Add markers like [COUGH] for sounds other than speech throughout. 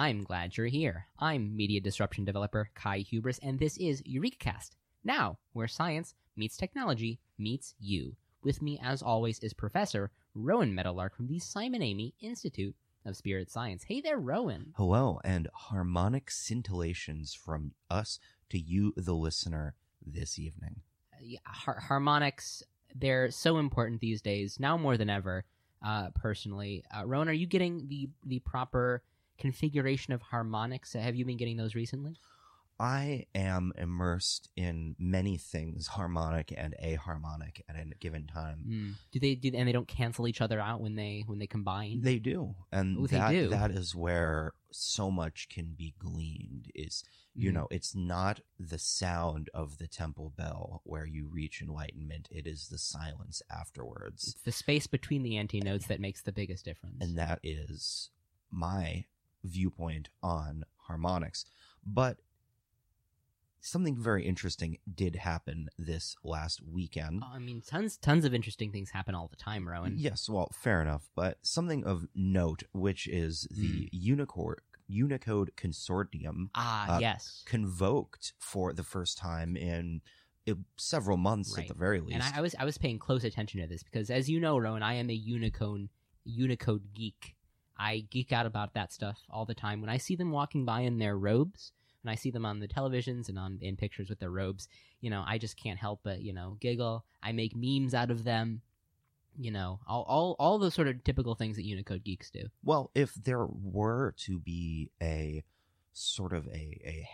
I'm glad you're here. I'm media disruption developer Kai Hubris, and this is EurekaCast. Now, where science meets technology meets you. With me, as always, is Professor Rowan Meadowlark from the Simon Amy Institute of Spirit Science. Hey there, Rowan. Hello, and harmonic scintillations from us to you, the listener, this evening. Yeah, har- harmonics, they're so important these days, now more than ever, uh, personally. Uh, Rowan, are you getting the, the proper configuration of harmonics? Have you been getting those recently? I am immersed in many things, harmonic and aharmonic, at a given time. Mm. Do they do, and they don't cancel each other out when they when they combine? They do, and Oh, they that do. that is where so much can be gleaned. Is you Mhm. know, it's not the sound of the temple bell where you reach enlightenment; it is the silence afterwards. It's the space between the anti antinodes that makes the biggest difference. and that is my viewpoint on harmonics. But something very interesting did happen this last weekend. Oh, I mean, tons tons of interesting things happen all the time, Rowan. Yes, well, fair enough, but something of note, which is the Unicode Unicode Consortium Ah, Uh, yes. convoked for the first time in several months Right. at the very least. And I, I was I was paying close attention to this because, as you know, Rowan, I am a Unicode Unicode geek. I geek out about that stuff all the time. When I see them walking by in their robes, when I see them on the televisions and on in pictures with their robes, you know, I just can't help but you know giggle. I make memes out of them. You know, all all all the sort of typical things that Unicode geeks do. Well, if there were to be a sort of a, a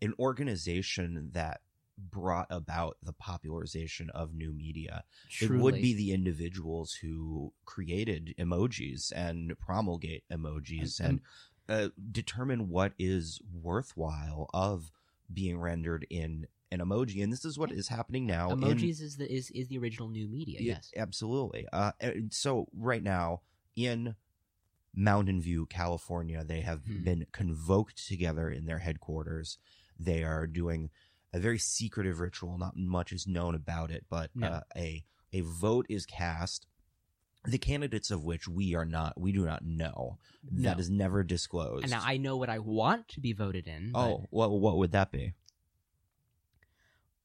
an organization that brought about the popularization of new media, it would be the individuals who created emojis and promulgate emojis Um, and uh, determine what is worthwhile of being rendered in an emoji. And this is what is happening now. in- emojis is the is is the original new media. yeah, Yes. absolutely. Uh, so right now in Mountain View, California, they have Hmm. been convoked together in their headquarters. They are doing a very secretive ritual. Not much is known about it, but No. uh, a a vote is cast. The candidates of which we are not, we do not know. That No. is never disclosed. And now I know what I want to be voted in. oh, what what would that be?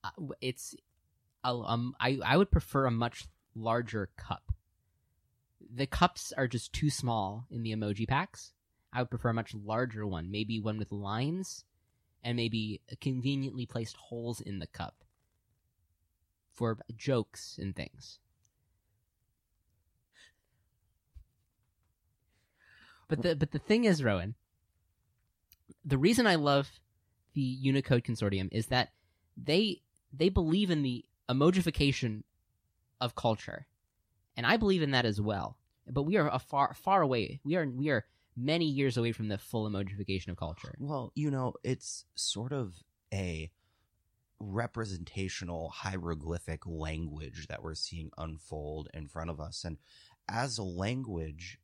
uh, it's um I I would prefer a much larger cup. The cups are just too small in the emoji packs. I would prefer a much larger one, maybe one with lines and maybe conveniently placed holes in the cup for jokes and things. But the but the thing is, Rowan, the reason I love the Unicode Consortium is that they they believe in the emojification of culture, and I believe in that as well. But we are a far far away. We are we are many years away from the full emojification of culture. Well, you know, it's sort of a representational hieroglyphic language that we're seeing unfold in front of us. And as a language,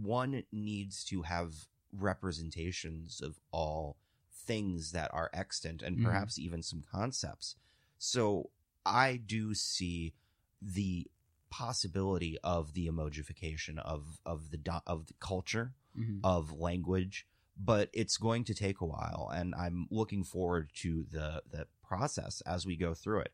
one needs to have representations of all things that are extant and Mhm. perhaps even some concepts. So I do see the possibility of the emojification of of the of the culture Mhm. of language, but it's going to take a while, and I'm looking forward to the the process as we go through it.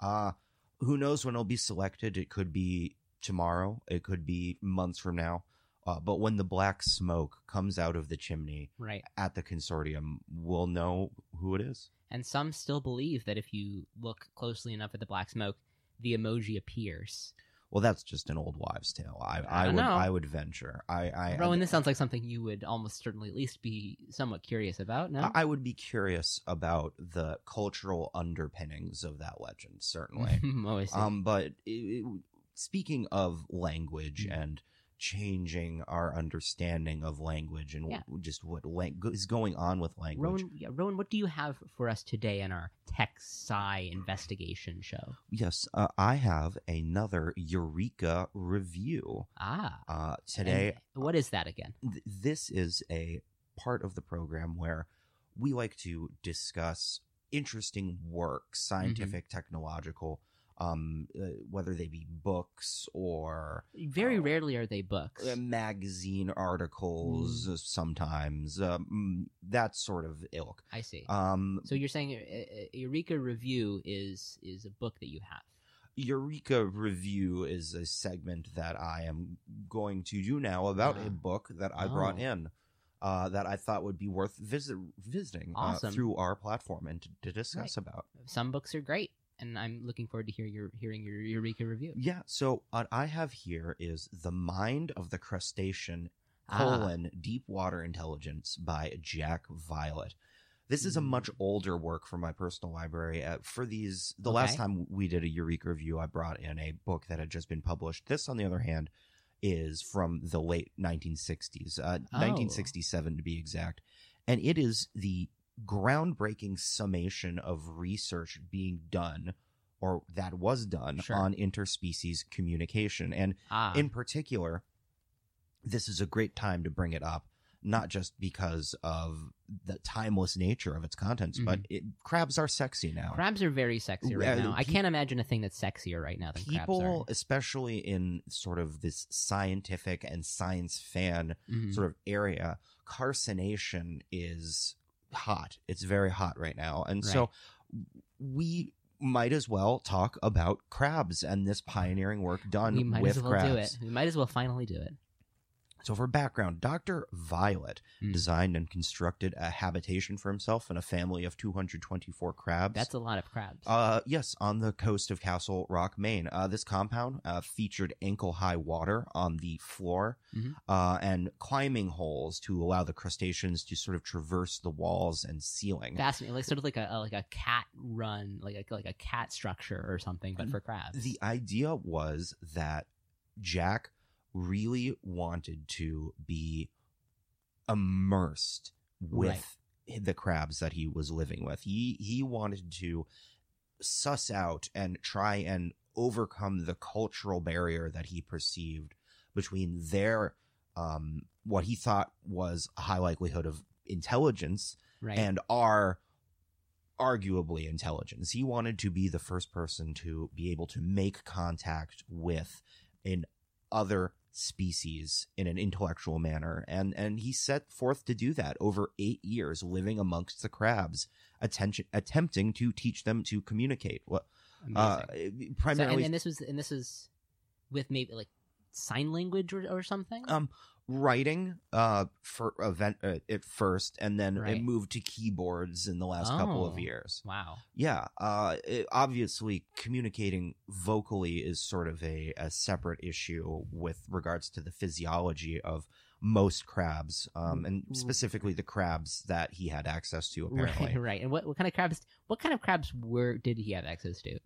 Uh who knows when it'll be selected? It could be tomorrow. It could be months from now. Uh, but when the black smoke comes out of the chimney Right. at the consortium, we'll know who it is. And some still believe that if you look closely enough at the black smoke, the emoji appears. Well, that's just an old wives' tale. I, I I, would know. I would venture. I, I Rowan, this sounds like something you would almost certainly at least be somewhat curious about. No, I would be curious about the cultural underpinnings of that legend, certainly. [LAUGHS] oh, I see. um, but it, it- speaking of language Mm. and changing our understanding of language and Yeah. w- just what lang- is going on with language. Rowan, yeah, Rowan, what do you have for us today in our tech sci investigation show? Yes, uh, I have another Eureka review Ah, uh, today. and what is that again? th- this is a part of the program where we like to discuss interesting work, scientific, technological, um, uh, whether they be books or Very Oh. rarely are they books. uh, magazine articles, uh, sometimes um, that sort of ilk. I see. Um, so you're saying uh, uh, Eureka Review is is a book that you have. Eureka Review is a segment that I am going to do now about Ah. a book that I brought Oh. in uh, that I thought would be worth visit, visiting uh, through our platform and to, to discuss about. Some books are great, and I'm looking forward to hear your hearing your Eureka Review. Yeah, so what I have here is The Mind of the Crustacean, Ah. colon, Deep Water Intelligence by Jack Violet. This is a much Mm. older work from my personal library. Uh, for these, the last time we did a Eureka review, I brought in a book that had just been published. This, on the other hand, is from the late 1960s, uh, Oh. 1967 to be exact. And it is the groundbreaking summation of research being done or that was done Sure. on interspecies communication. And Ah, in particular, this is a great time to bring it up, not just because of the timeless nature of its contents, but it, crabs are sexy now. Mm-hmm. crabs are very sexy right Uh, now. I can't imagine a thing that's sexier right now than People, especially in sort of this scientific and science fan. Mhm. sort of area, carcination is hot. It's very hot right now. And so we might as well talk about crabs and this pioneering work done we might with as well crabs. do it. We might as well finally do it. So, for background, Dr. Violet Hmm. designed and constructed a habitation for himself and a family of 224 crabs. That's a lot of crabs. uh, yes, on the coast of Castle Rock, Maine. Uh, this compound uh, featured ankle high water on the floor Mhm. uh, and climbing holes to allow the crustaceans to sort of traverse the walls and ceiling. Fascinating, like sort of like a, a- like a cat run, like a, like a cat structure or something, but for crabs. the idea was that Jack really wanted to be immersed with the crabs that he was living with. He he wanted to suss out and try and overcome the cultural barrier that he perceived between their um what he thought was a high likelihood of intelligence right. and our arguably intelligence. He wanted to be the first person to be able to make contact with an other species in an intellectual manner and and he set forth to do that over 8 years living amongst the crabs attention attempting to teach them to communicate what uh Amazing. So- primarily and, and this was and this was with maybe like sign language or, or something. um writing uh for event uh, at first and then Right. it moved to keyboards in the last couple of Oh. years wow. Yeah, uh, it- obviously, communicating vocally is sort of a, a separate issue with regards to the physiology of most crabs, um, and specifically the crabs that he had access to. Apparently, Right, [LAUGHS] right. And what, what kind of crabs? What kind of crabs were did he have access to?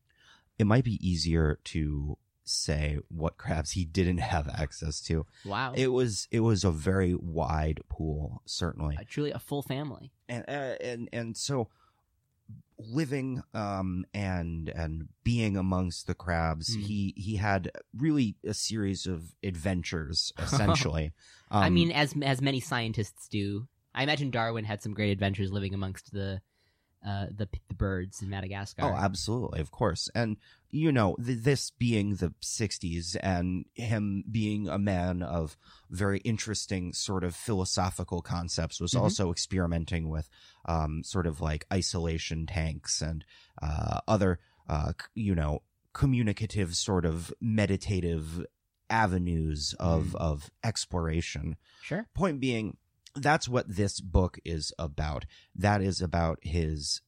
it might be easier to say what crabs he didn't have access to. Wow, It was it was a very wide pool, certainly. Uh, truly a full family. and uh, and and so living um and and being amongst the crabs Hmm. he he had really a series of adventures [LAUGHS] essentially um, I mean, as as many scientists do. I imagine Darwin had some great adventures living amongst the uh, the the birds in Madagascar. oh absolutely of course and you know th- this being the 60s and him being a man of very interesting sort of philosophical concepts was Mhm. also experimenting with um sort of like isolation tanks and uh other uh c- you know communicative sort of meditative avenues of of exploration sure. point being that's what this book is about that is about his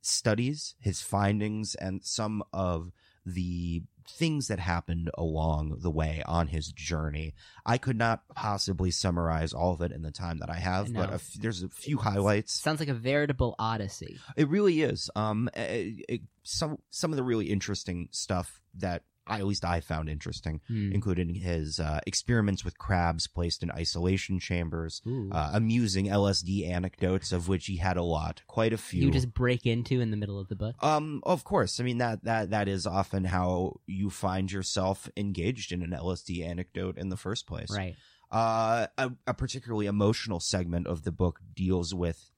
studies his findings and some of the things that happened along the way on his journey i could not possibly summarize all of it in the time that i have but a f- there's a few highlights Sounds like a veritable odyssey. it really is. Um, it, it- some some of the really interesting stuff that I, at least I found interesting, Hmm. including his uh, experiments with crabs placed in isolation chambers, uh, amusing LSD anecdotes of which he had a lot, quite a few. you just break into in the middle of the book. um, of course. I mean that that that is often how you find yourself engaged in an LSD anecdote in the first place. Right. Uh, a, a particularly emotional segment of the book deals with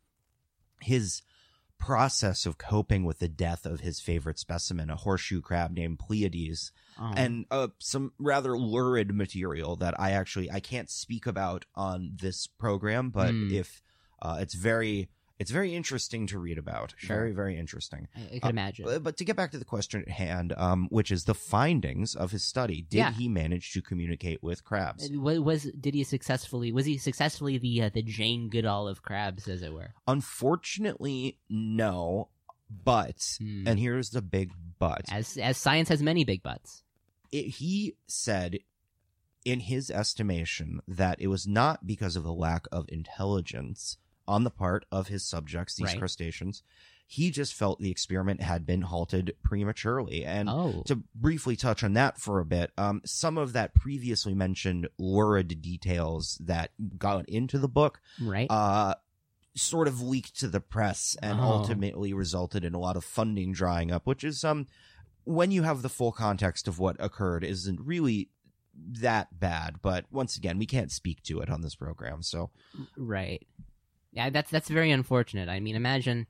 his process of coping with the death of his favorite specimen, a horseshoe crab named Pleiades, Oh. and uh, some rather lurid material that I actually I can't speak about on this program, but Hmm. if uh, it's very it's very interesting to read about, Sure. very very interesting. I, I could uh, imagine. But, but to get back to the question at hand, um, which is the findings of his study, did Yeah. he manage to communicate with crabs? Uh, wa- was did he successfully was he successfully the uh, the Jane Goodall of crabs as it were? Unfortunately, no. But Hmm. and here's the big but. As as science has many big buts. it, he said in his estimation that it was not because of a lack of intelligence on the part of his subjects these Right. crustaceans he just felt the experiment had been halted prematurely and oh, to briefly touch on that for a bit um, some of that previously mentioned lurid details that got into the book right. uh, sort of leaked to the press and Oh. ultimately resulted in a lot of funding drying up, which is um when you have the full context of what occurred isn't really that bad. But once again, we can't speak to it on this program. So Right. Yeah, that's that's very unfortunate. I mean, imagine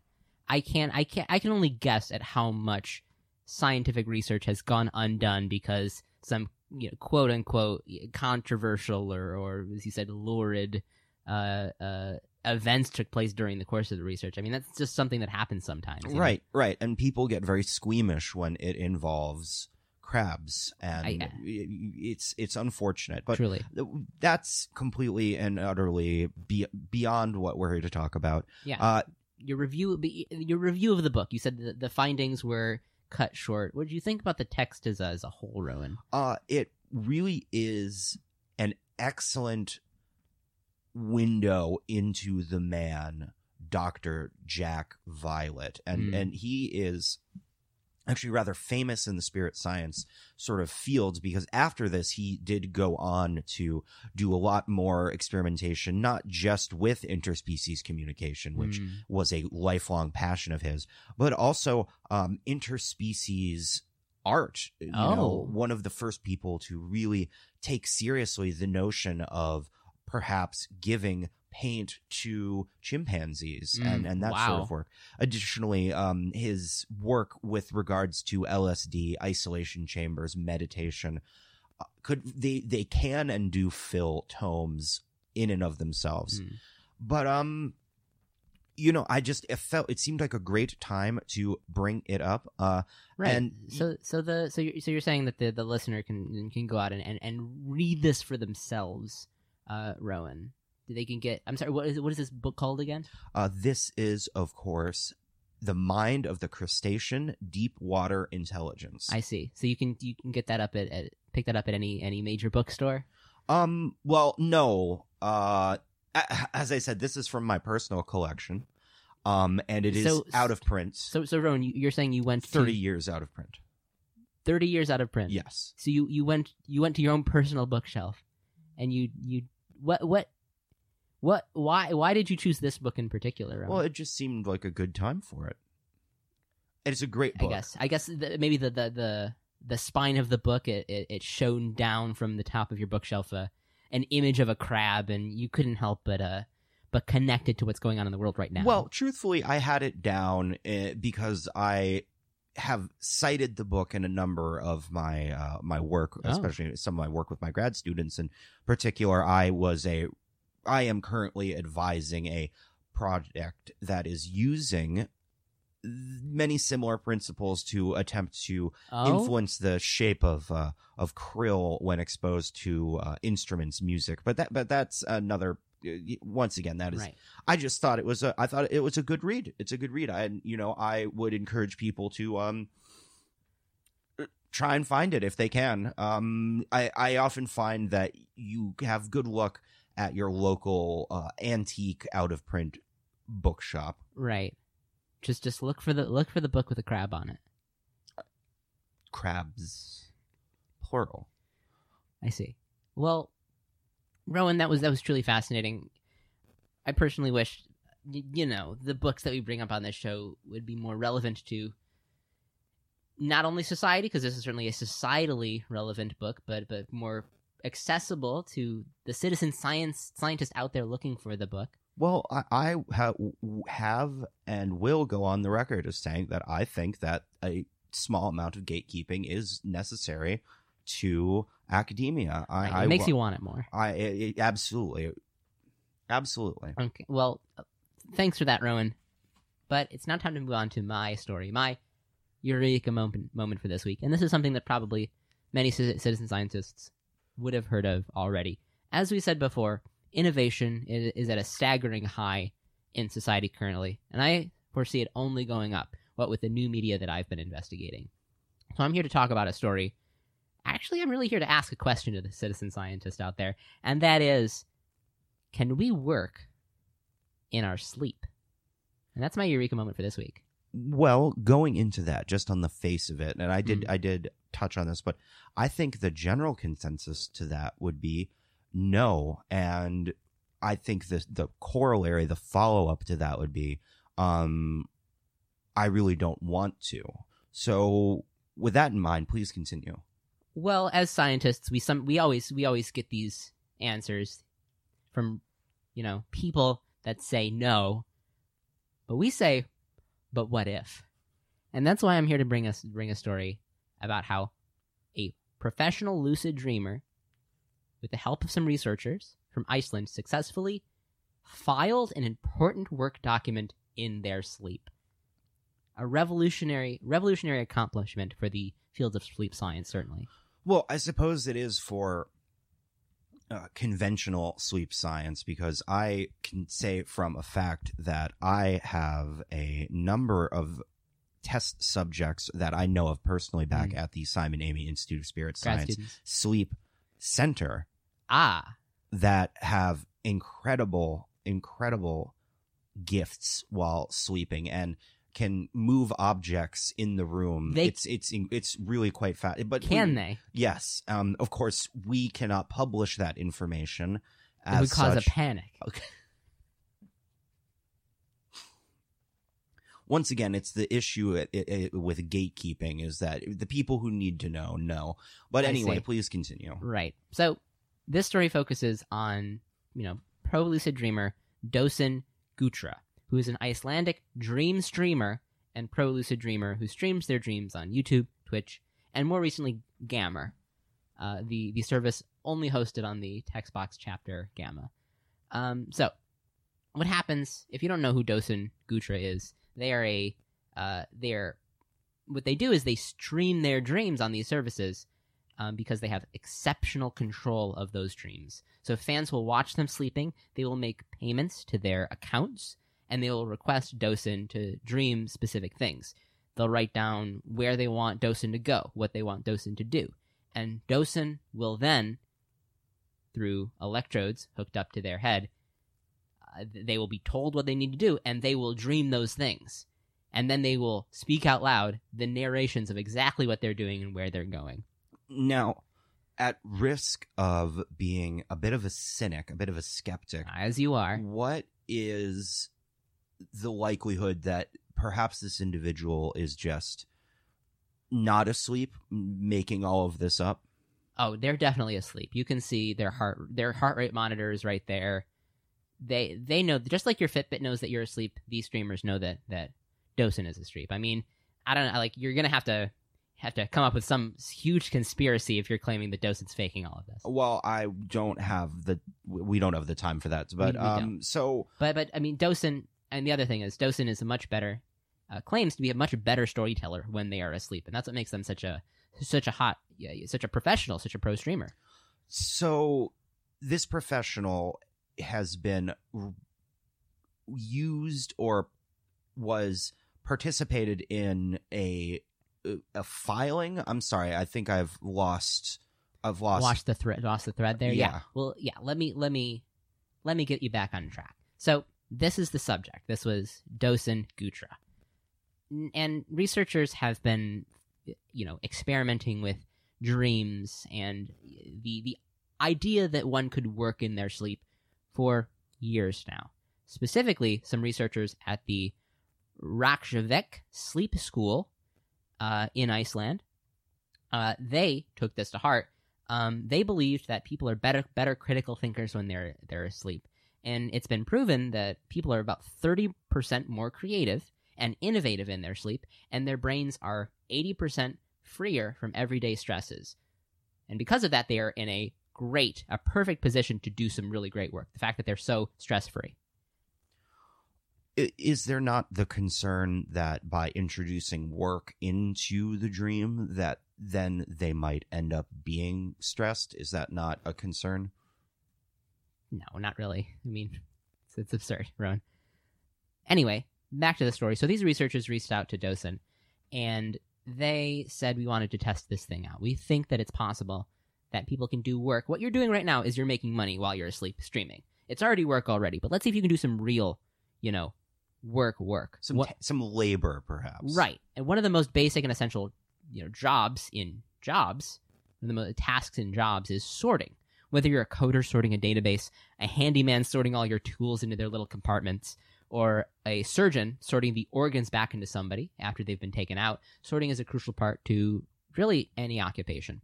I can't I can't I can only guess at how much scientific research has gone undone because some you know, quote unquote controversial or or as you said lurid uh uh events took place during the course of the research. I mean, that's just something that happens sometimes. you know? right, right, and people get very squeamish when it involves crabs, and I- I- it's it's unfortunate, but Truly. that's completely and utterly be- beyond what we're here to talk about. Yeah. Uh, your review your review of the book, you said the, the findings were cut short. What did you think about the text as a, as a whole, Rowan? Uh, it really is an excellent window into the man, Dr. Jack Violet. And, Hmm. and he is actually rather famous in the spirit science sort of fields because after this he did go on to do a lot more experimentation not just with interspecies communication which Mm. was a lifelong passion of his, but also um, interspecies art. You know, Oh. one of the first people to really take seriously the notion of perhaps giving paint to chimpanzees Mm, and, and that sort of work. Additionally, um, his work with regards to LSD, isolation chambers, meditation, uh, could they they can and do fill tomes in and of themselves Mm. but um you know i just it felt it seemed like a great time to bring it up uh Right. And- so so the so you're so you're saying that the, the listener can can go out and, and, and read this for themselves, uh, Rowan. They can get. I'm sorry. What is what is this book called again? uh this is of course the mind of the crustacean deep water intelligence I see. So you can you can get that up at, at pick that up at any any major bookstore. um well no uh as i said this is from my personal collection um and it is So- out of print So so Rowan, you, you're saying you went 30 to years out of print 30 years out of print. yes So you you went you went to your own personal bookshelf, and you you what what what why why did you choose this book in particular? Rowan? well it just seemed like a good time for it And it's a great book. I guess. I guess the, maybe the, the the the spine of the book it, it it shone down from the top of your bookshelf uh, an image of a crab, and you couldn't help but uh but connect it to what's going on in the world right now. Well, truthfully, I had it down uh, because I have cited the book in a number of my uh, my work, Oh. especially some of my work with my grad students. In particular, I was a I am currently advising a project that is using many similar principles to attempt to oh, influence the shape of uh, of krill when exposed to uh, instruments music but that but that's another once again that is right. I just thought it was a I thought it was a good read. It's a good read. I you know, I would encourage people to um try and find it if they can. Um I I often find that you have good luck at your local uh, antique out of print bookshop. Right. Just just look for the look for the book with a crab on it. Crabs plural. I see. Well, Rowan, that was that was truly fascinating. I personally wish, y- you know, the books that we bring up on this show would be more relevant to not only society, because this is certainly a societally relevant book, but but more accessible to the citizen science scientist out there looking for the book. Well, I, I ha- have and will go on the record as saying that I think that a small amount of gatekeeping is necessary to academia. I, it I makes you want it more. I it, it- absolutely, absolutely. Okay. Well, uh, thanks for that, Rowan. But it's now time to move on to my story, my eureka moment moment for this week, and this is something that probably many citizen scientists would have heard of already. As we said before, innovation is, is at a staggering high in society currently, and I foresee it only going up. What with the new media that I've been investigating, so I'm here to talk about a story. Actually, I'm really here to ask a question to the citizen scientist out there, and that is, can we work in our sleep? And that's my eureka moment for this week. Well, going into that, just on the face of it, and I did, Mhm. I did touch on this, but I think the general consensus to that would be no, and I think the the corollary, the follow up to that would be, um, I really don't want to. So, with that in mind, please continue. Well, as scientists, we some we always we always get these answers from you know people that say no, but we say, but what if? And that's why I'm here to bring us bring a story about how a professional lucid dreamer, with the help of some researchers from Iceland, successfully filed an important work document in their sleep. A revolutionary revolutionary accomplishment for the field of sleep science, certainly. Well, I suppose it is for uh, conventional sleep science because I can say from a fact that I have a number of test subjects that I know of personally back Mm. at the Simon Amy Institute of Spirit Science. Sleep Center Ah, that have incredible, incredible gifts while sleeping and can move objects in the room. They- it's it's it's really quite fast. But can we- they? Yes. Um. Of course, we cannot publish that information. It would cause such. a panic. Okay. Once again, it's the issue it, it, it- with gatekeeping is that the people who need to know know. But I anyway, see. please continue. Right. So this story focuses on, you know, pro lucid dreamer Dosen Gutra, who is an Icelandic dream streamer and pro lucid dreamer who streams their dreams on YouTube, Twitch, and more recently Gamma, uh, the the service only hosted on the Textbox chapter Gamma. Um, so, what happens if you don't know who Dosen Gutra is? They are a uh, they're what they do is they stream their dreams on these services um, because they have exceptional control of those dreams. So fans will watch them sleeping. They will make payments to their accounts, and they will request Dosen to dream specific things. They'll write down where they want Dosen to go, what they want Dosen to do, and Dosin will then, through electrodes hooked up to their head, Uh, they will be told what they need to do, and they will dream those things. And then they will speak out loud the narrations of exactly what they're doing and where they're going. Now, at risk of being a bit of a cynic, a bit of a skeptic, As you are. what is the likelihood that perhaps this individual is just not asleep, making all of this up? Oh, they're definitely asleep. You can see their heart their heart rate monitor is right there. They they know just like your Fitbit knows that you're asleep. These streamers know that that Dosen is asleep. I mean, I don't know. Like you're gonna have to have to come up with some huge conspiracy if you're claiming that Dosen's faking all of this. Well, I don't have the we don't have the time for that, but we um, so But but I mean, Dosen and the other thing is Dosen is a much better uh, claims to be a much better storyteller when they are asleep, and that's what makes them such a such a hot, yeah, such a professional, such a pro streamer. so this professional has been used or was participated in a a filing. I'm sorry, I think I've lost. I've lost. Watch the thread, lost the thread there. Yeah. Well, yeah. Let me let me let me get you back on track. So this is the subject. This was Dosen Gutra, and researchers have been, you know, experimenting with dreams and the the idea that one could work in their sleep for years now. Specifically, some researchers at the Reykjavik Sleep School uh, in Iceland, uh, they took this to heart. Um, they believed that people are better better critical thinkers when they're they're asleep, And it's been proven that people are about 30% more creative and innovative in their sleep, and their brains are 80% freer from everyday stresses. And because of that, they are in a great, a perfect position to do some really great work. The fact that they're so stress free. Is there not the concern that by introducing work into the dream that then they might end up being stressed? Is that not a concern? No, not really. I mean, it's, it's absurd, Rowan. Anyway, back to the story. So these researchers reached out to Dosen, and they said we wanted to test this thing out. We think that it's possible that people can do work. What you're doing right now is you're making money while you're asleep streaming. It's already work already, but let's see if you can do some real, you know, work work. Some What- ta- some labor, perhaps. Right. And one of the most basic and essential, you know, jobs in jobs, one of the most tasks in jobs is sorting. Whether you're a coder sorting a database, a handyman sorting all your tools into their little compartments, or a surgeon sorting the organs back into somebody after they've been taken out, sorting is a crucial part to really any occupation.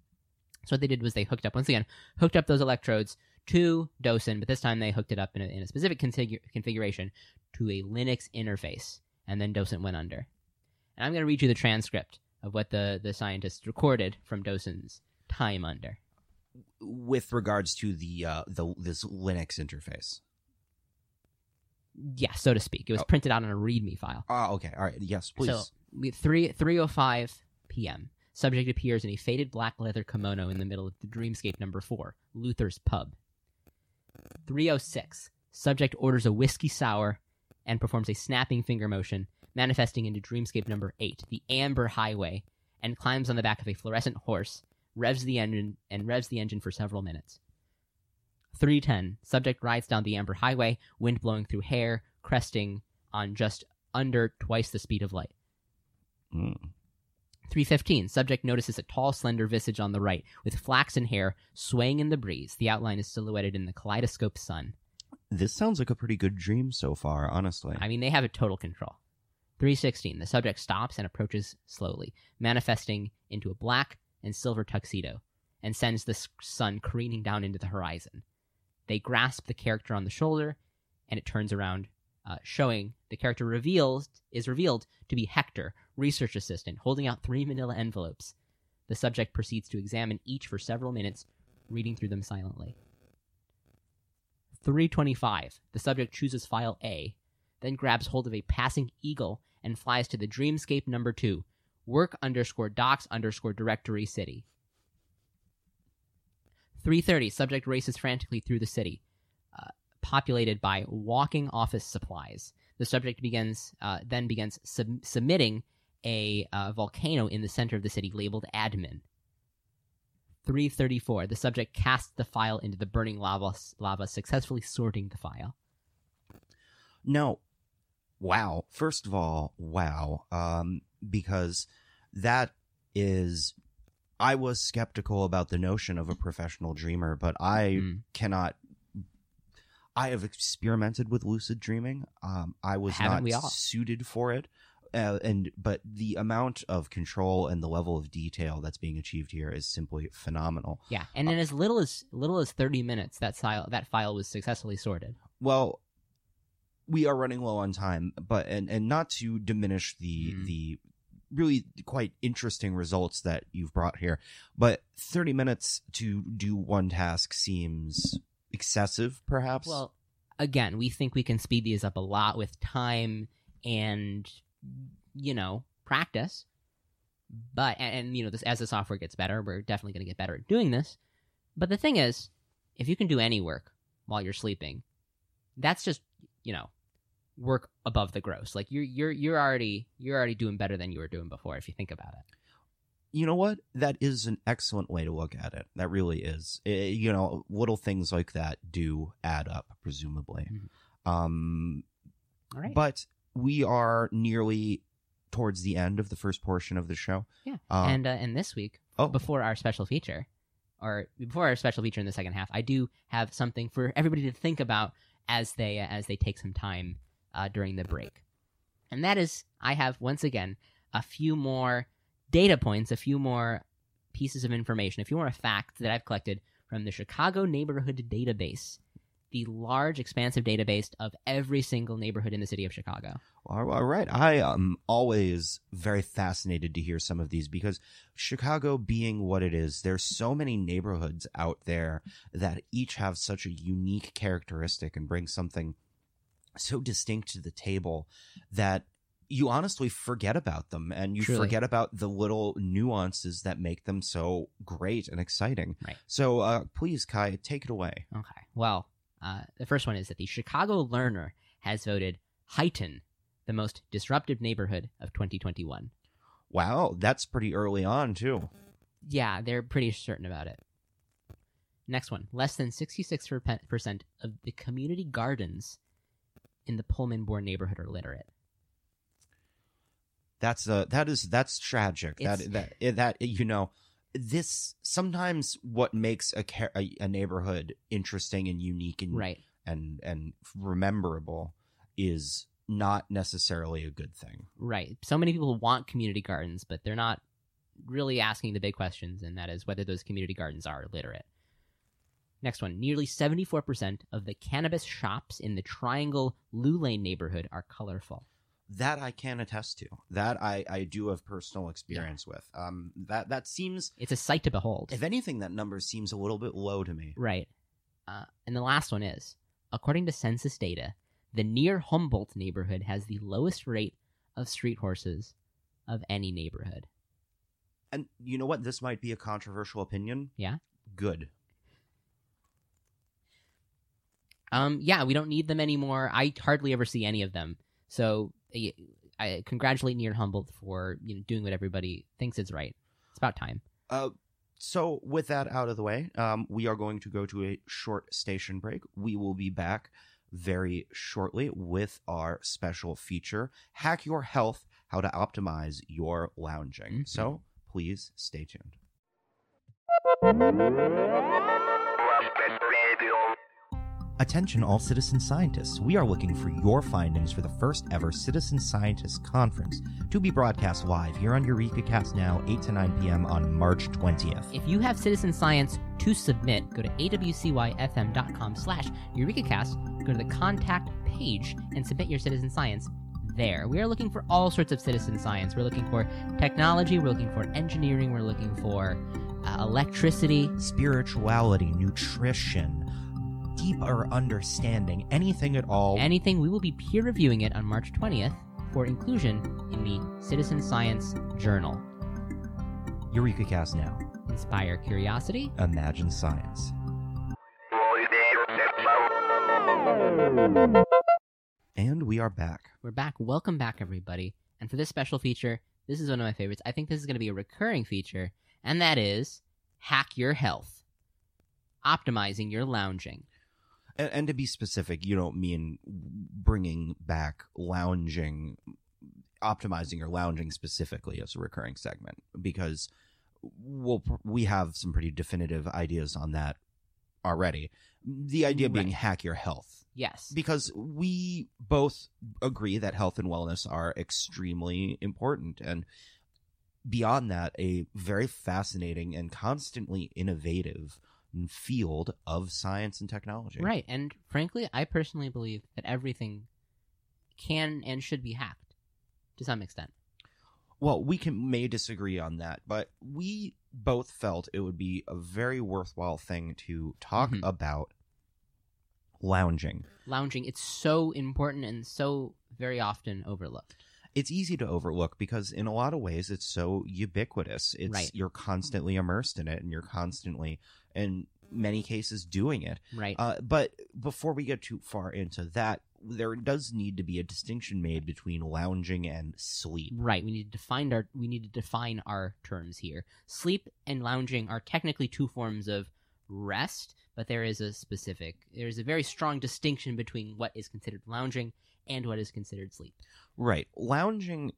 So what they did was they hooked up once again, hooked up those electrodes to Dosen, but this time they hooked it up in a, in a specific config- configuration to a Linux interface, and then Dosen went under. And I'm going to read you the transcript of what the, the scientists recorded from Dosen's time under. With regards to the uh, the this Linux interface. Yeah, so to speak. It was Oh. printed out on a README file. Ah, okay. All right. Yes, please. So, we, 3 3:05 p.m. Subject appears in a faded black leather kimono in the middle of the Dreamscape number 4, Luther's Pub. 306. Subject orders a whiskey sour and performs a snapping finger motion, manifesting into Dreamscape number 8, the Amber Highway, and climbs on the back of a fluorescent horse, revs the engine and revs the engine for several minutes. 310. Subject rides down the Amber Highway, wind blowing through hair, cresting on just under twice the speed of light. Mm. 315. Subject notices a tall, slender visage on the right, with flaxen hair swaying in the breeze. The outline is silhouetted in the kaleidoscope sun. This sounds like a pretty good dream so far, honestly. I mean, they have it total control. 316. The subject stops and approaches slowly, manifesting into a black and silver tuxedo, and sends the sun careening down into the horizon. They grasp the character on the shoulder, and it turns around, uh, showing the character reveals is revealed to be Hector, research assistant, holding out three manila envelopes. The subject proceeds to examine each for several minutes, reading through them silently. 325. The subject chooses file A, then grabs hold of a passing eagle and flies to the Dreamscape number 2, work underscore docs underscore directory city. 330. Subject races frantically through the city, uh, populated by walking office supplies. The subject begins uh, then begins sub- submitting a uh, volcano in the center of the city labeled admin. 334. The subject casts the file into the burning lava, lava successfully sorting the file. No. Wow. First of all, wow. Um, because that is. I was skeptical about the notion of a professional dreamer, but I Mm. cannot. I have experimented with lucid dreaming. Um, I was Haven't not suited for it, uh, and but the amount of control and the level of detail that's being achieved here is simply phenomenal. Yeah, and in as little as little as 30 minutes, that file that file was successfully sorted. Well, we are running low on time, but and and not to diminish the Mhm. the really quite interesting results that you've brought here, but 30 minutes to do one task seems excessive perhaps. Well, again, we think we can speed these up a lot with time and you know practice. But and, and you know this as the software gets better, we're definitely going to get better at doing this. But the thing is, if you can do any work while you're sleeping, that's just you know work above the gross. Like you're you're you're already you're already doing better than you were doing before if you think about it. you know what? That is an excellent way to look at it. That really is. Eh, you know, little things like that do add up, presumably. Mhm. Um, All right. but we are nearly towards the end of the first portion of the show. Yeah. Uh, and uh, and this week, oh, before our special feature, or before our special feature in the second half, I do have something for everybody to think about as they uh, as they take some time uh, during the break, and that is I have once again a few more data points, a few more pieces of information, a few more facts that I've collected from the Chicago Neighborhood Database. The large, expansive database of every single neighborhood in the city of Chicago. All right. I am always very fascinated to hear some of these because Chicago being what it is, there's so many neighborhoods out there that each have such a unique characteristic and bring something so distinct to the table that you honestly forget about them and you Truly. forget about the little nuances that make them so great and exciting. Right. So uh, please, Kai, take it away. Okay. Well, uh, the first one is that the Chicago Learner has voted Heighton the most disruptive neighborhood of 2021. Wow, that's pretty early on too. Yeah, they're pretty certain about it. Next one. Less than 66% of the community gardens in the Pullman Born neighborhood are literate. That's uh that is that's tragic. It's- that that that you know this sometimes what makes a, a a neighborhood interesting and unique and Right. and and rememberable is not necessarily a good thing. Right. So many people want community gardens, but they're not really asking the big questions, and that is whether those community gardens are literate. Next one. Nearly 74% of the cannabis shops in the Triangle Lou Lane neighborhood are colorful. That I can attest to. That I I do have personal experience with. Um that that seems It's a sight to behold. if anything that number seems a little bit low to me. Right. Uh, and the last one is according to census data, the near Humboldt neighborhood has the lowest rate of street horses of any neighborhood. And you know what? This might be a controversial opinion. Yeah? Good. Um, yeah, we don't need them anymore. I hardly ever see any of them. So I, I congratulate Near Humboldt for you know doing what everybody thinks is right. It's about time. Uh, so with that out of the way, um, we are going to go to a short station break. We will be back very shortly with our special feature, Hack Your Health, How to Optimize Your Lounging. Mhm. So please stay tuned. Attention, all citizen scientists. We are looking for your findings for the first ever Citizen Scientist Conference to be broadcast live here on Eureka Cast Now, 8 to 9 p.m. on March 20th. If you have citizen science to submit, go to awcyfm.com slash EurekaCast, go to the contact page, and submit your citizen science there. We are looking for all sorts of citizen science. We're looking for technology, we're looking for engineering, we're looking for uh, electricity. spirituality, nutrition, deeper understanding, anything at all. Anything, we will be peer reviewing it on March 20th for inclusion in the Citizen Science Journal. Eureka Cast Now. Inspire curiosity. Imagine science. And we are back. We're back. Welcome back, everybody. And for this special feature, this is one of my favorites. I think this is going to be a recurring feature, and that is Hack Your Health. Optimizing your lounging. And, and to be specific, you don't mean bringing back lounging, optimizing your lounging specifically as a recurring segment, because we'll, we have some pretty definitive ideas on that already. The idea being Right. hack your health. Yes. because we both agree that health and wellness are extremely important and beyond that a very fascinating and constantly innovative field of science and technology Right. And frankly, I personally believe that everything can and should be hacked to some extent. well we can may disagree on that but we both felt it would be a very worthwhile thing to talk Mhm. about lounging Lounging, it's so important and so very often overlooked. it's easy to overlook because in a lot of ways it's so ubiquitous. It's Right. you're constantly immersed in it and you're constantly in many cases doing it. Right. Uh, but before we get too far into that, there does need to be a distinction made between lounging and sleep. Right. We need to define our we need to define our terms here. Sleep and lounging are technically two forms of rest, but there is a specific there is a very strong distinction between what is considered lounging and what is considered sleep. Right. Lounging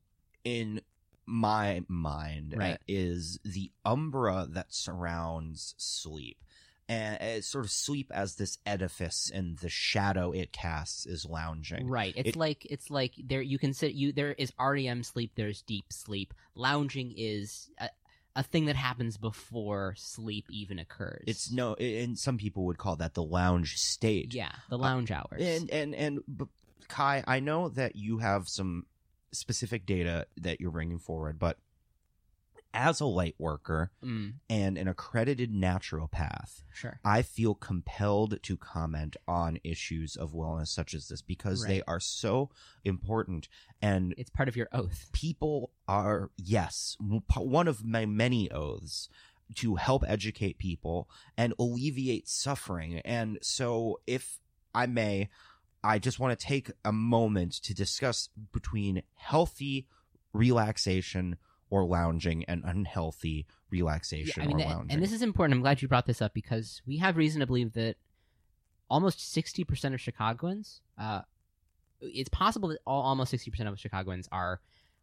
in my mind uh, Right. is the umbra that surrounds sleep. And uh, sort of sleep as this edifice and the shadow it casts is lounging. Right. It's It- like it's like there you can sit you there is REM sleep, there's deep sleep. Lounging is a, a thing that happens before sleep even occurs. It's no, and some people would call that the lounge state. yeah, the lounge hours. And and and Kai, I know that you have some specific data that you're bringing forward, but as a light worker Mm, and an accredited naturopath, sure. I feel compelled to comment on issues of wellness such as this because they are so important and It's part of your oath. people are yes one of my many oaths to help educate people and alleviate suffering and so if i may i just want to take a moment to discuss between healthy relaxation or lounging and unhealthy Yeah, relaxation I mean, or lounging and this is important. I'm glad you brought this up because we have reason to believe that almost 60% of Chicagoans, uh, it's possible that all, almost 60% of Chicagoans are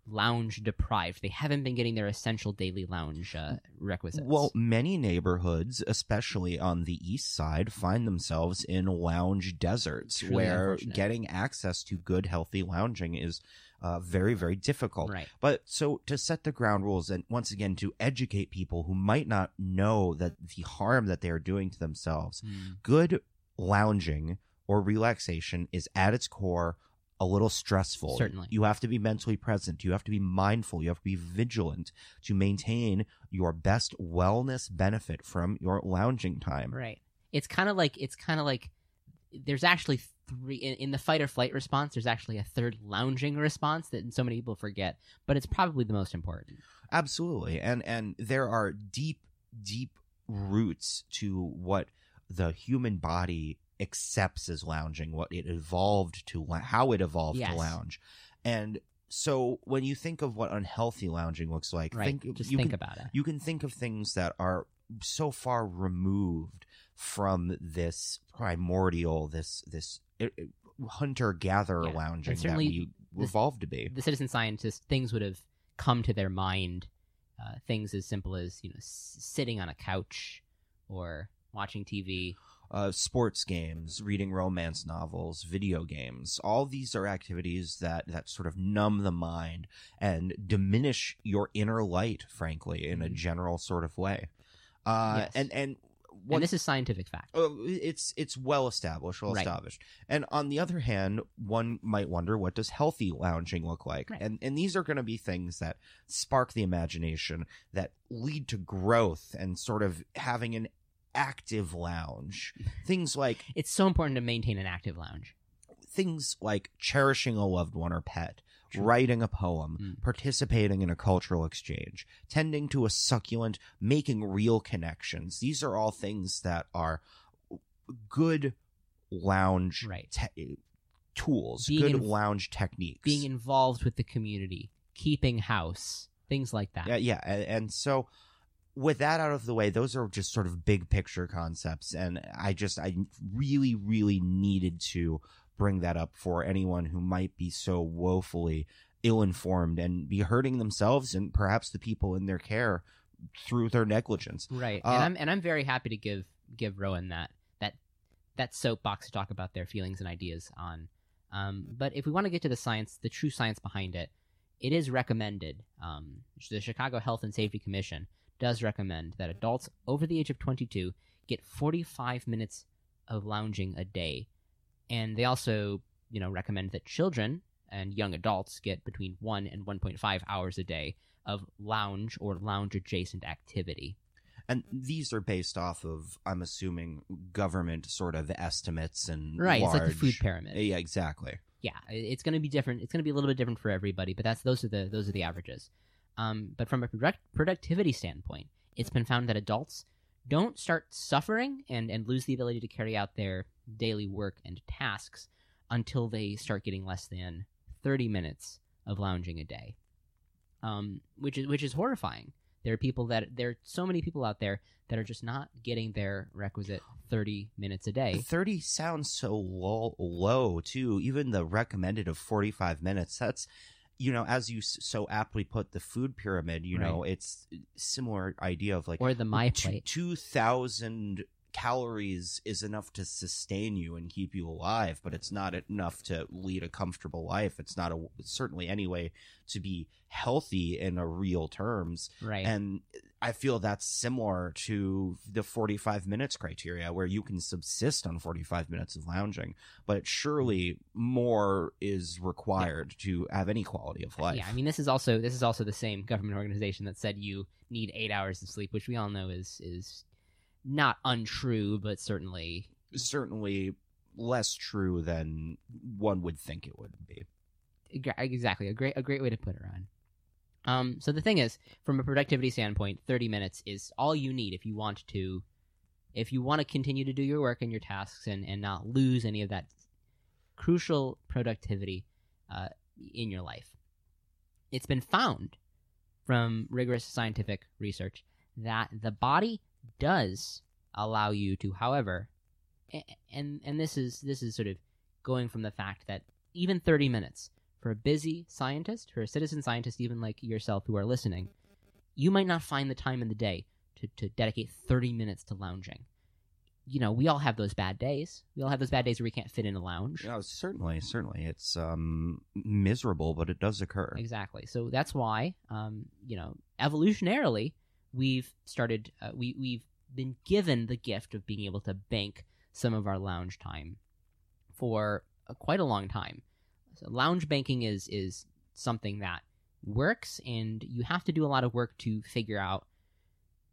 lounge deprived. They haven't been getting their essential daily lounge uh, requisites. Well, many neighborhoods, especially on the east side, find themselves in lounge deserts where getting access to good, healthy lounging is uh, very, very difficult. right. But so to set the ground rules and once again to educate people who might not know that the harm that they are doing to themselves, Mm, good lounging or relaxation is at its core a little stressful. Certainly. You have to be mentally present. You have to be mindful. You have to be vigilant to maintain your best wellness benefit from your lounging time. Right. It's kind of like it's kind of like there's actually three in, in the fight or flight response. There's actually a third lounging response that so many people forget, but it's probably the most important. Absolutely. And and there are deep deep roots to what the human body accepts as lounging, what it evolved to how it evolved Yes. to lounge. And so when you think of what unhealthy lounging looks like, Right. think Just you think can, about it. you can think of things that are so far removed from this primordial this this hunter gatherer Yeah. Lounging that we evolved to be. the citizen scientists things would have come to their mind uh, things as simple as you know s- sitting on a couch or watching tv uh, sports games, reading romance novels, video games. All these are activities that that sort of numb the mind and diminish your inner light, frankly, in a Mhm. general sort of way. Uh, Yes. And and what and this is scientific fact Oh, it's it's well established, well Right. established. And on the other hand, one might wonder what does healthy lounging look like? Right. And and these are going to be things that spark the imagination, that lead to growth and sort of having an active lounge. things like it's so important to maintain an active lounge things like cherishing a loved one or pet, True. writing a poem, Mm. participating in a cultural exchange, tending to a succulent, making real connections. These are all things that are good lounge Right. te- tools, Being good in- lounge techniques. being involved with the community keeping house things like that yeah, yeah, and, and so with that out of the way, those are just sort of big picture concepts, and I just I really, really needed to bring that up for anyone who might be so woefully ill-informed and be hurting themselves and perhaps the people in their care through their negligence. right Uh, and i'm and i'm very happy to give give rowan that that that soapbox to talk about their feelings and ideas on um but if we want to get to the science the true science behind it it is recommended um the chicago health and safety commission does recommend that adults over the age of 22 get 45 minutes of lounging a day. And they also you know recommend that children and young adults get between 1 and 1.5 hours a day of lounge or lounge adjacent activity. And these are based off of, I'm assuming, government sort of estimates and right it's like the food pyramid. Yeah, exactly. yeah it's going to be different it's going to be a little bit different for everybody but that's those are the those are the averages um, but from a product, productivity standpoint it's been found that adults don't start suffering and and lose the ability to carry out their daily work and tasks until they start getting less than 30 minutes of lounging a day. Um, which is which is horrifying. There are people that there are so many people out there that are just not getting their requisite 30 minutes a day. 30 sounds so low, low too. Even the recommended of 45 minutes that's you know as you so aptly put the food pyramid you know it's uh, similar idea of like or the my plate. 2000 calories is enough to sustain you and keep you alive but it's not enough to lead a comfortable life. It's not a certainly any way to be healthy in a real terms. Right. And I feel that's similar to the 45 minutes criteria where you can subsist on 45 minutes of lounging, but surely more is required to have any quality of life. Yeah, I mean this is also this is also the same government organization that said you need eight hours of sleep, which we all know is is not untrue, but certainly certainly less true than one would think it would be. exactly a great a great way to put it on. Um, so the thing is, from a productivity standpoint, 30 minutes is all you need if you want to, if you want to continue to do your work and your tasks and, and not lose any of that crucial productivity uh, in your life. It's been found from rigorous scientific research that the body does allow you to, however, and and this is this is sort of going from the fact that even 30 minutes for a busy scientist, for a citizen scientist, even like yourself who are listening, you might not find the time in the day to, to dedicate 30 minutes to lounging. You know, we all have those bad days. We all have those bad days where we can't fit in a lounge. Yeah, certainly, certainly. It's um, miserable, but it does occur. Exactly. So that's why, um, you know, evolutionarily, we've started, uh, we, we've been given the gift of being able to bank some of our lounge time for uh, quite a long time. So lounge banking is is something that works, and you have to do a lot of work to figure out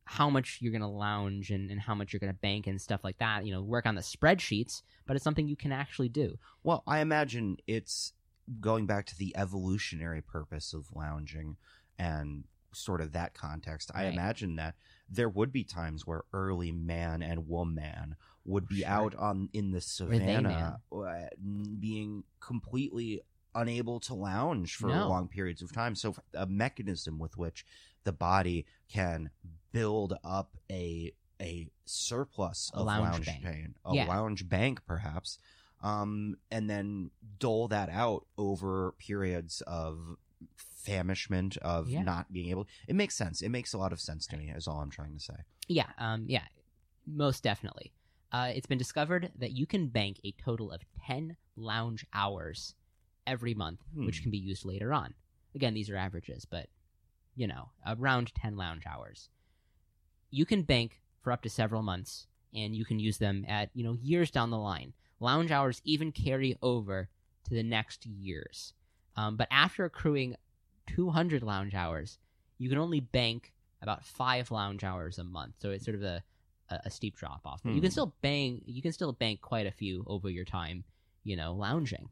how much you're going to lounge and, and how much you're going to bank and stuff like that. You know, work on the spreadsheets, but it's something you can actually do. Well, I imagine it's going back to the evolutionary purpose of lounging and sort of that context. Right. I imagine that there would be times where early man and woman would be sure. out on in the savannah uh, being completely unable to lounge for no. long periods of time so a mechanism with which the body can build up a a surplus of lounge, lounge bank. pain a yeah. lounge bank perhaps um, and then dole that out over periods of famishment of yeah. not being able it makes sense it makes a lot of sense to me is all i'm trying to say yeah um yeah most definitely uh, it's been discovered that you can bank a total of 10 lounge hours every month, hmm. which can be used later on. Again, these are averages, but you know, around 10 lounge hours. You can bank for up to several months, and you can use them at, you know, years down the line. Lounge hours even carry over to the next years. Um, but after accruing 200 lounge hours, you can only bank about five lounge hours a month. So it's sort of a a, a steep drop off. But you can hmm. still bang you can still bank quite a few over your time, you know, lounging.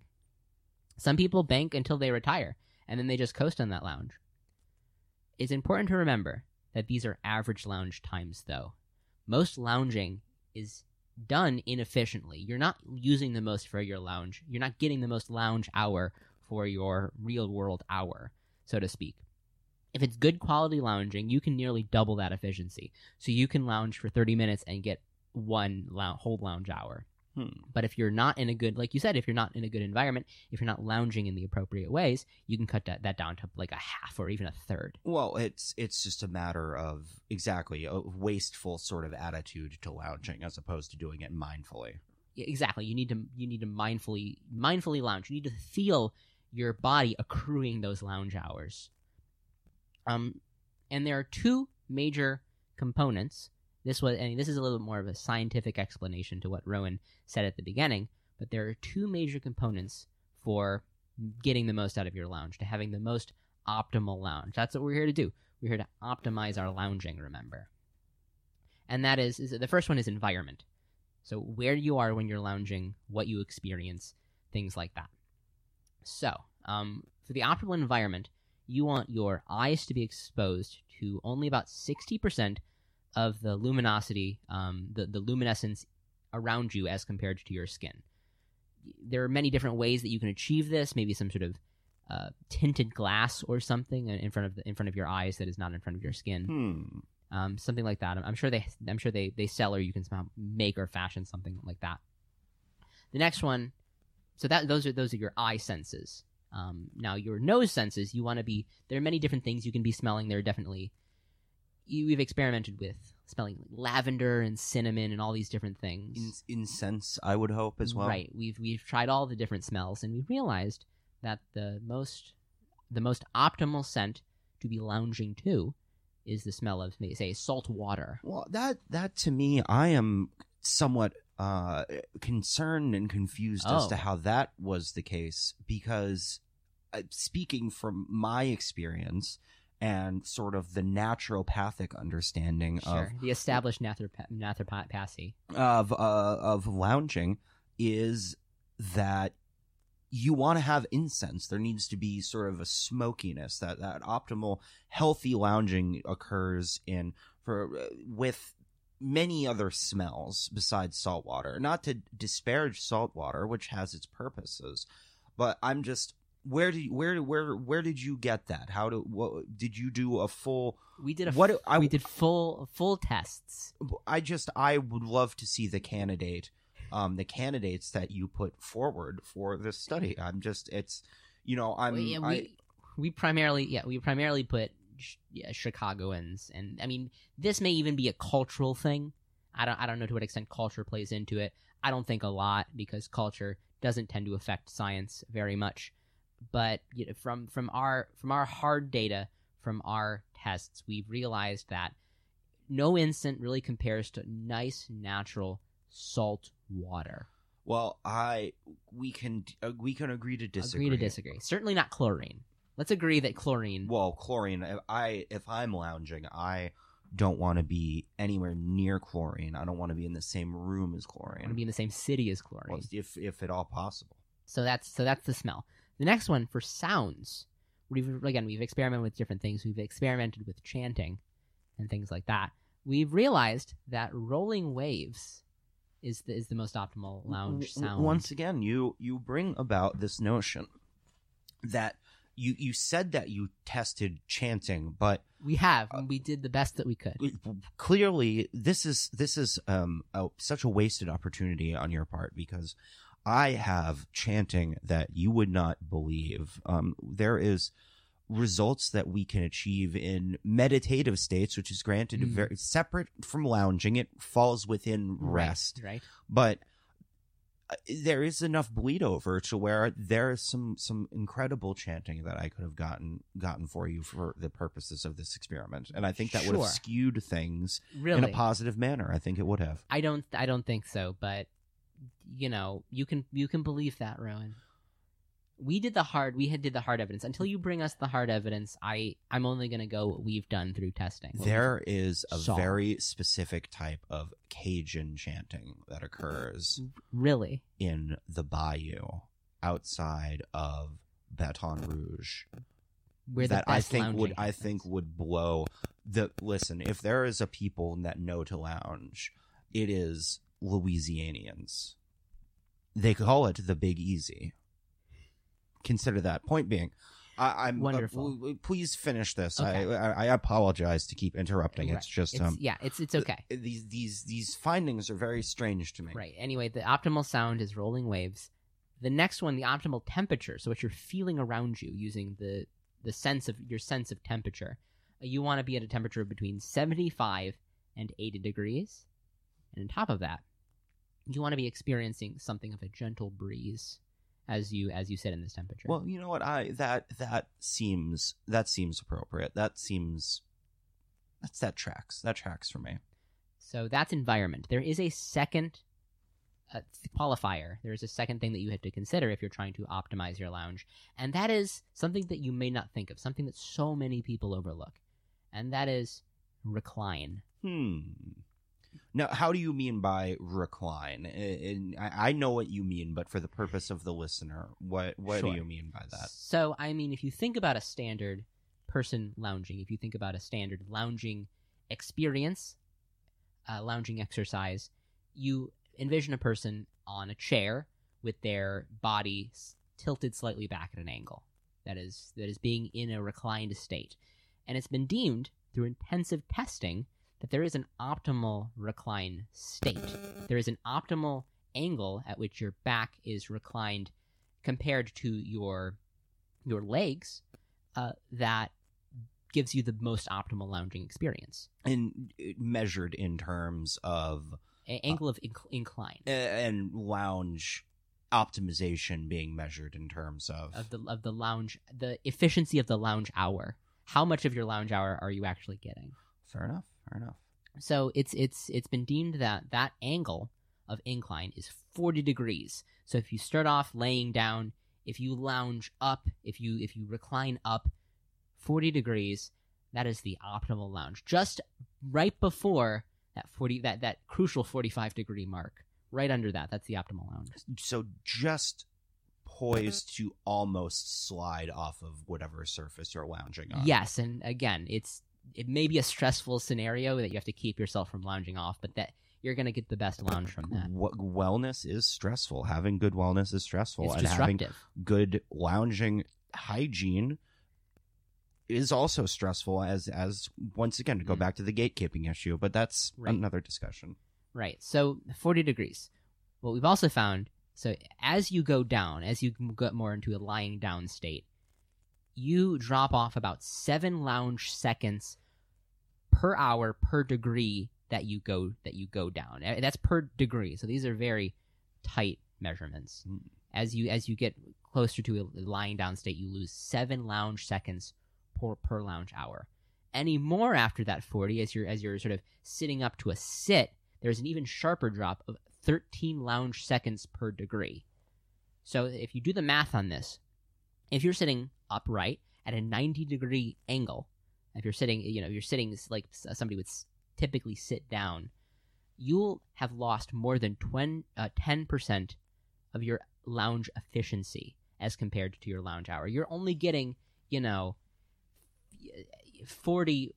Some people bank until they retire and then they just coast on that lounge. It's important to remember that these are average lounge times though. Most lounging is done inefficiently. You're not using the most for your lounge. You're not getting the most lounge hour for your real world hour, so to speak. If it's good quality lounging, you can nearly double that efficiency. So you can lounge for 30 minutes and get one whole lounge hour. Hmm. But if you're not in a good, like you said, if you're not in a good environment, if you're not lounging in the appropriate ways, you can cut that, that down to like a half or even a third. Well, it's it's just a matter of exactly a wasteful sort of attitude to lounging as opposed to doing it mindfully. Yeah, Exactly. You need to you need to mindfully mindfully lounge. You need to feel your body accruing those lounge hours. Um, and there are two major components. This was, and this is a little bit more of a scientific explanation to what Rowan said at the beginning. But there are two major components for getting the most out of your lounge, to having the most optimal lounge. That's what we're here to do. We're here to optimize our lounging. Remember, and that is, is the first one is environment. So where you are when you're lounging, what you experience, things like that. So, um, for the optimal environment, you want your eyes to be exposed to only about 60% of the luminosity, um, the, the luminescence around you as compared to your skin. There are many different ways that you can achieve this, maybe some sort of uh, tinted glass or something in front of the, in front of your eyes that is not in front of your skin. Hmm. Um, something like that. I'm, I'm, sure they I'm sure they, they sell or you can somehow make or fashion something like that. The next one, so that those are those are your eye senses. Um, now, your nose senses, you want to be. There are many different things you can be smelling. There are definitely. You, we've experimented with smelling lavender and cinnamon and all these different things. In, incense, I would hope as well. Right. We've we've tried all the different smells, and we realized that the most the most optimal scent to be lounging to is the smell of say salt water. Well, that that to me, I am somewhat uh, concerned and confused as to Oh. how that was the case because, uh, speaking from my experience and sort of the naturopathic understanding Sure, the established naturopathy. of of uh, of lounging is that you want to have incense. There needs to be sort of a smokiness that that optimal healthy lounging occurs in for uh, with many other smells besides salt water. Not to disparage salt water, which has its purposes, but I'm just where did where where where did you get that? How do what did you do a full? We did a What I- we did full full tests. I just I would love to see the candidate, um, the candidates that you put forward for this study. I'm just it's, you know, I'm Well, yeah, I, we we primarily yeah we primarily put yeah, Chicagoans, and I mean this may even be a cultural thing. I don't I don't know to what extent culture plays into it. I don't think a lot because culture doesn't tend to affect science very much. But you know, from from our from our hard data from our tests, we've realized that no instant really compares to nice natural salt water. well I we can uh, we can agree to disagree. Agree to disagree. Certainly not chlorine. Let's agree that chlorine. Well, chlorine. If I if I'm lounging, I don't want to be anywhere near chlorine. I don't want to be in the same room as chlorine. I want to be in the same city as chlorine. Well, if if at all possible. So that's so that's the smell. The next one for sounds. We've again we've experimented with different things. We've experimented with chanting and things like that. We've realized that rolling waves is the, is the most optimal lounge sound. Once again, you you bring about this notion that you you said that you tested chanting, but we have Uh, and we did the best that we could. clearly this is this is um a, such a wasted opportunity on your part because I have chanting that you would not believe. Um, there is results that we can achieve in meditative states, which is granted Mm. very separate from lounging. It falls within rest right? right? but there is enough bleed over to where there is some some incredible chanting that I could have gotten gotten for you for the purposes of this experiment, and I think that would have skewed things Really, in a positive manner. I think it would have. I don't I don't think so, but you know you can you can believe that, Rowan. We did the hard we had did the hard evidence. Until you bring us the hard evidence, I I'm only gonna go what we've done through testing. There is a saw. very specific type of Cajun chanting that occurs really in the bayou outside of Baton Rouge. where that I think would lounging I think would blow the listen. If there is a people that know to lounge, it is Louisianians. They call it the Big Easy. Consider that. Point being, I, I'm uh, Wonderful. w- please finish this. Okay. I, I I apologize to keep interrupting. Right. It's just It's, um yeah, it's it's okay. these these these findings are very strange to me. Right. Anyway, the optimal sound is rolling waves. The next one, the optimal temperature, so what you're feeling around you using the the sense of your sense of temperature. Uh, You want to be at a temperature between 75 and 80 degrees. And on top of that, you want to be experiencing something of a gentle breeze as you as you sit in this temperature. Well, you know what? I that that seems that seems appropriate. That seems that's that tracks. That tracks for me. So that's environment. There is a second uh, qualifier. There is a second thing that you have to consider if you're trying to optimize your lounge, and that is something that you may not think of, something that so many people overlook, and that is recline. Hmm. Now, how do you mean by recline? And I know what you mean, but for the purpose of the listener, what what Sure. do you mean by that? So, I mean, if you think about a standard person lounging, if you think about a standard lounging experience, uh, lounging exercise, you envision a person on a chair with their body tilted slightly back at an angle. That is that is being in a reclined state, and it's been deemed through intensive testing that there is an optimal recline state. There is an optimal angle at which your back is reclined compared to your your legs uh, that gives you the most optimal lounging experience. And uh, measured in terms of A- angle of inc- incline uh, and lounge optimization being measured in terms of, of the of the lounge, the efficiency of the lounge hour, how much of your lounge hour are you actually getting? Fair enough. Fair enough. So it's it's it's been deemed that that angle of incline is 40 degrees. So if you start off laying down, if you lounge up, if you if you recline up 40 degrees, that is the optimal lounge. Just right before that 40 that that crucial 45 degree mark. Right under that, that's the optimal lounge. So just poised to almost slide off of whatever surface you're lounging on. Yes, and again, it's it may be a stressful scenario that you have to keep yourself from lounging off, but that you're going to get the best lounge from that. What wellness is stressful. Having good wellness is stressful, It's and having good lounging hygiene is also stressful. As as once again to go Mm. back to the gatekeeping issue, but that's Right. another discussion. Right. So 40 degrees. What we've also found, so as you go down, as you get more into a lying down state, you drop off about seven lounge seconds per hour per degree that you go that you go down. That's per degree. So these are very tight measurements. Mm. As you as you get closer to a lying down state, you lose seven lounge seconds per per lounge hour. Any more after that 40, as you're as you're sort of sitting up to a sit, there's an even sharper drop of 13 lounge seconds per degree. So if you do the math on this, if you're sitting upright at a 90 degree angle, if you're sitting, you know, you're sitting like somebody would typically sit down, you'll have lost more than 20, uh, 10% of your lounge efficiency as compared to your lounge hour. You're only getting, you know, 40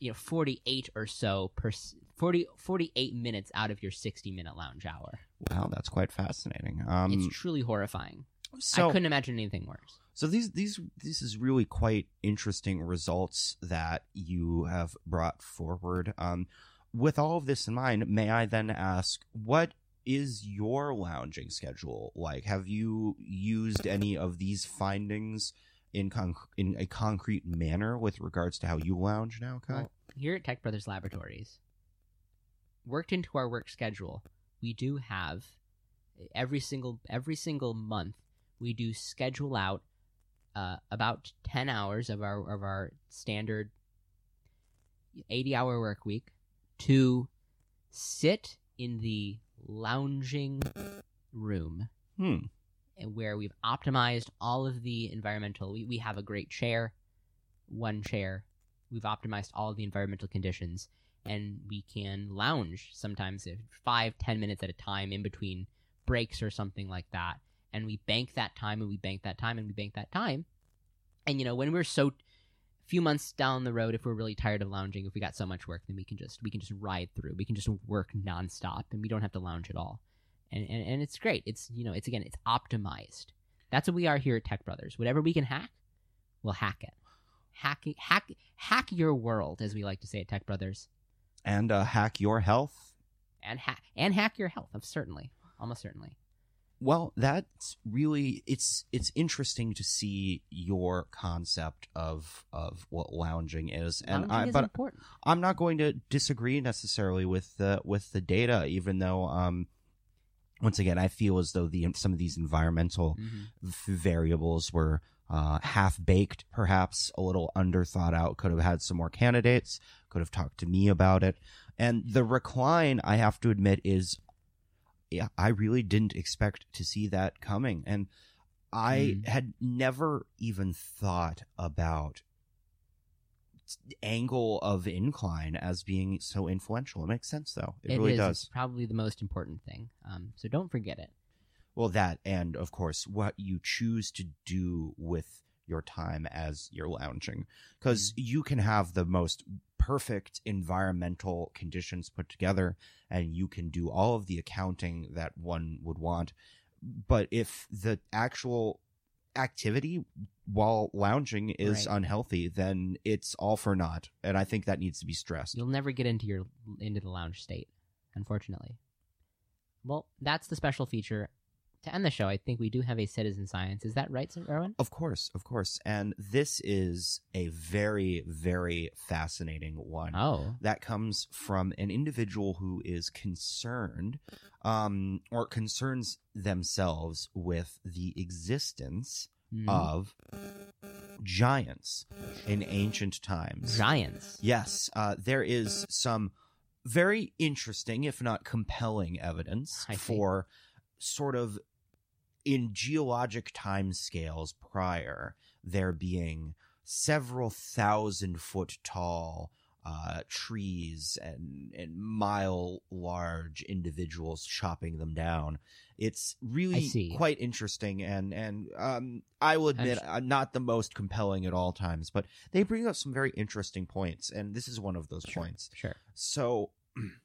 you know 48 or so per s- 40 48 minutes out of your 60 minute lounge hour Wow, that's quite fascinating. Um, it's truly horrifying so i couldn't imagine anything worse So these these this is really quite interesting results that you have brought forward. Um, with all of this in mind, may I then ask what is your lounging schedule like? Have you used any of these findings in conc- in a concrete manner with regards to how you lounge now, Kai? Well, here at tech brothers laboratories worked into our work schedule we do have every single every single month we do schedule out uh, about 10 hours of our of our standard 80 hour work week to sit in the lounging room hmm. where we've optimized all of the environmental we, we have a great chair one chair we've optimized all of the environmental conditions and we can lounge sometimes if five ten minutes at a time in between breaks or something like that and we bank that time and we bank that time and we bank that time and you know when we're so few months down the road if we're really tired of lounging if we got so much work then we can just we can just ride through we can just work nonstop and we don't have to lounge at all and, and and it's great. It's you know, it's again, it's optimized. That's what we are here at Tech Brothers. Whatever we can hack, we'll hack it. Hack hack hack your world, as we like to say at Tech Brothers, And uh, hack your health. and hack and hack your health. Of certainly, almost certainly. Well, that's really it's it's interesting to see your concept of of what lounging is, and Lounging I is but important. I'm not going to disagree necessarily with the with the data, even though um once again I feel as though the some of these environmental Mhm. variables were uh, half baked, perhaps a little under thought out. Could have had some more candidates. Could have talked to me about it. And the recline, I have to admit, is I really didn't expect to see that coming, and I Mm. had never even thought about angle of incline as being so influential. It makes sense though. It, really is. does. It's probably the most important thing. Um, so don't forget it. Well, that and of course what you choose to do with your time as you're lounging, because mm-hmm. you can have the most perfect environmental conditions put together, and you can do all of the accounting that one would want. But if the actual activity while lounging is Right. unhealthy, then it's all for naught, and I think that needs to be stressed. You'll never get into your into the lounge state, unfortunately. Well, that's the special feature. To end the show, I think we do have a citizen science. Is that right, Sir Erwin? Of course, of course. And this is a very, very fascinating one. Oh, That comes from an individual who is concerned, um, or concerns themselves with the existence Mhm. of giants in ancient times. Giants. Yes, uh, there is some very interesting, if not compelling, evidence for sort of in geologic time scales prior there being several thousand foot tall uh, trees and and mile large individuals chopping them down. It's really quite interesting and and um, I will admit sh- uh, not the most compelling at all times, but they bring up some very interesting points, and this is one of those Sure. points. Sure. So, [CLEARS THROAT]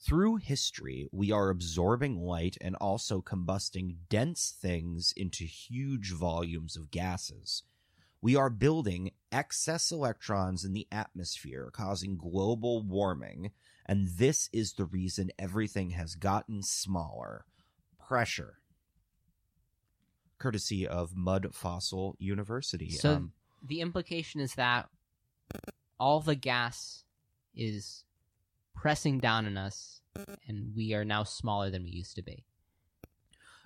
through history, we are absorbing light and also combusting dense things into huge volumes of gases. We are building excess electrons in the atmosphere, causing global warming, and this is the reason everything has gotten smaller. Pressure. Courtesy of Mud Fossil University. So Um, the implication is that all the gas is pressing down on us, and we are now smaller than we used to be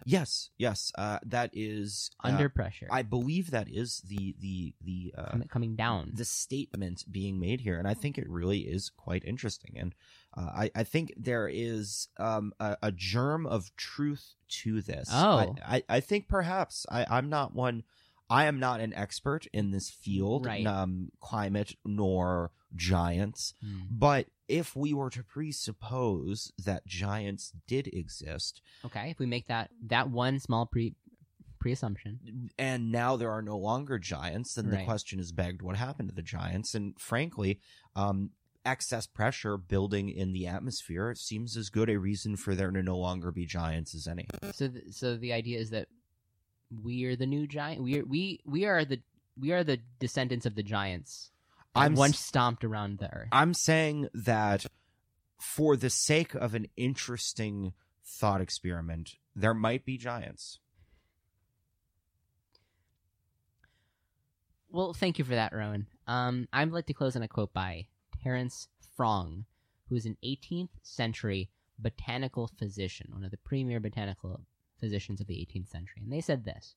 yes, yes, uh, that is uh, under pressure, I believe that is the the the uh, coming down. the statement being made here, and I think it really is quite interesting. And uh, I I think there is um, a, a germ of truth to this. Oh. I, I, I think perhaps I I'm not one. I am not an expert in this field, Right. um, climate nor giants. Hmm. But if we were to presuppose that giants did exist, Okay, if we make that that one small pre pre assumption, and now there are no longer giants, then the question is begged: what happened to the giants? And frankly, um, excess pressure building in the atmosphere seems as good a reason for there to no longer be giants as any. so th- so the idea is that we are the new giant. We are we we are the we are the descendants of the giants. I'm once stomped around the earth. I'm saying that for the sake of an interesting thought experiment, there might be giants. Well, thank you for that, Rowan. Um, I'd like to close on a quote by Terence Frong, who is an 18th century botanical physician, one of the premier botanical physicians of the 18th century. And they said this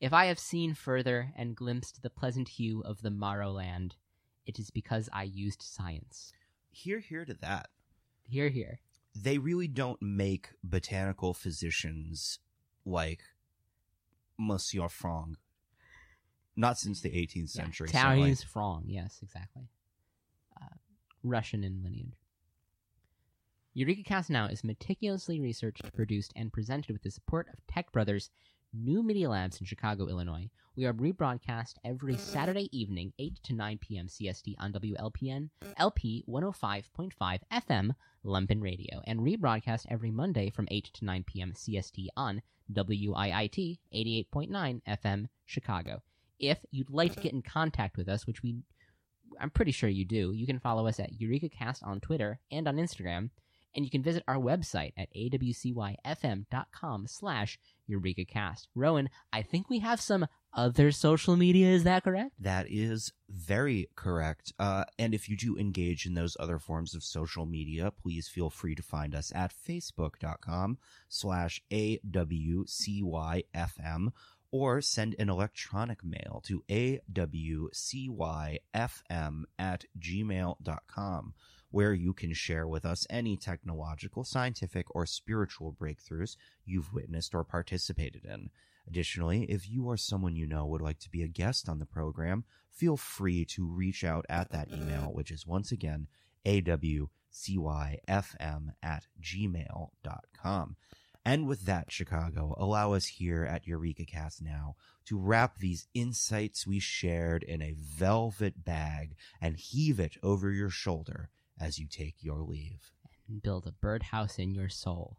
If I have seen further and glimpsed the pleasant hue of the Morrow land, it is because I used science. Hear, hear to that. Hear, hear. They really don't make botanical physicians like Monsieur Frong. Not since the 18th Yeah, century. Terence certainly. Frong, yes, exactly. Uh, Russian in lineage. Eureka Cast Now is meticulously researched, produced, and presented with the support of Tech Brothers New Media Labs in Chicago, Illinois. We are rebroadcast every Saturday evening, 8 to 9 p.m. CST on WLPN, LP 105.5 FM, Lumpen Radio, and rebroadcast every Monday from 8 to 9 p.m. CST on WIIT 88.9 FM, Chicago. If you'd like to get in contact with us, which we I'm pretty sure you do, you can follow us at EurekaCast on Twitter and on Instagram, and you can visit our website at awcyfm.com slash EurekaCast. Rowan, I think we have some other social media, is that correct? That is very correct. Uh, and if you do engage in those other forms of social media, please feel free to find us at facebook.com slash awcyfm or send an electronic mail to awcyfm at gmail.com where you can share with us any technological, scientific, or spiritual breakthroughs you've witnessed or participated in. Additionally, if you or someone you know would like to be a guest on the program, feel free to reach out at that email, which is once again awcyfm at gmail.com. And with that, Chicago, allow us here at Eureka Cast now to wrap these insights we shared in a velvet bag and heave it over your shoulder as you take your leave. And build a birdhouse in your soul.